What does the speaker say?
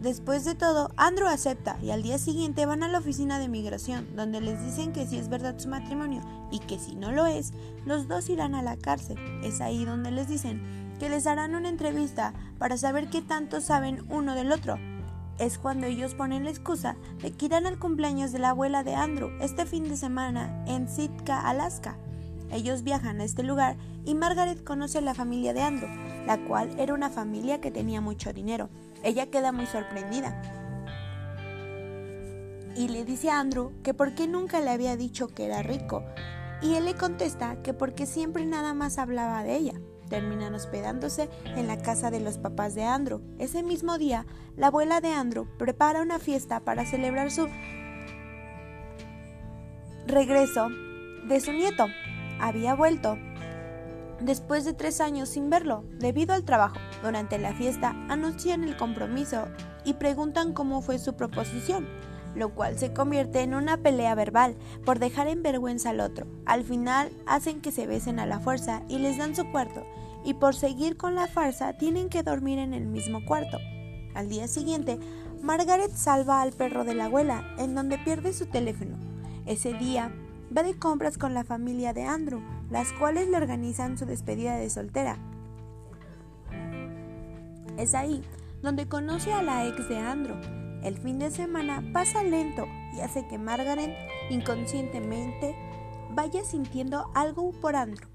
Después de todo, Andrew acepta y al día siguiente van a la oficina de migración, donde les dicen que si es verdad su matrimonio y que si no lo es, los dos irán a la cárcel. Es ahí donde les dicen que les harán una entrevista para saber qué tanto saben uno del otro. Es cuando ellos ponen la excusa de que irán al cumpleaños de la abuela de Andrew este fin de semana en Sitka, Alaska. Ellos viajan a este lugar y Margaret conoce a la familia de Andrew, la cual era una familia que tenía mucho dinero. Ella queda muy sorprendida y le dice a Andrew que por qué nunca le había dicho que era rico. Y él le contesta que porque siempre nada más hablaba de ella. Terminan hospedándose en la casa de los papás de Andrew. Ese mismo día, la abuela de Andrew prepara una fiesta para celebrar su regreso de su nieto. Había vuelto después de tres años sin verlo, debido al trabajo. Durante la fiesta anuncian el compromiso y preguntan cómo fue su proposición, lo cual se convierte en una pelea verbal por dejar en vergüenza al otro. Al final hacen que se besen a la fuerza y les dan su cuarto, y por seguir con la farsa tienen que dormir en el mismo cuarto. Al día siguiente, Margaret salva al perro de la abuela, en donde pierde su teléfono. Ese día, va de compras con la familia de Andrew, las cuales le organizan su despedida de soltera. Es ahí donde conoce a la ex de Andrew. El fin de semana pasa lento y hace que Margaret inconscientemente vaya sintiendo algo por Andrew.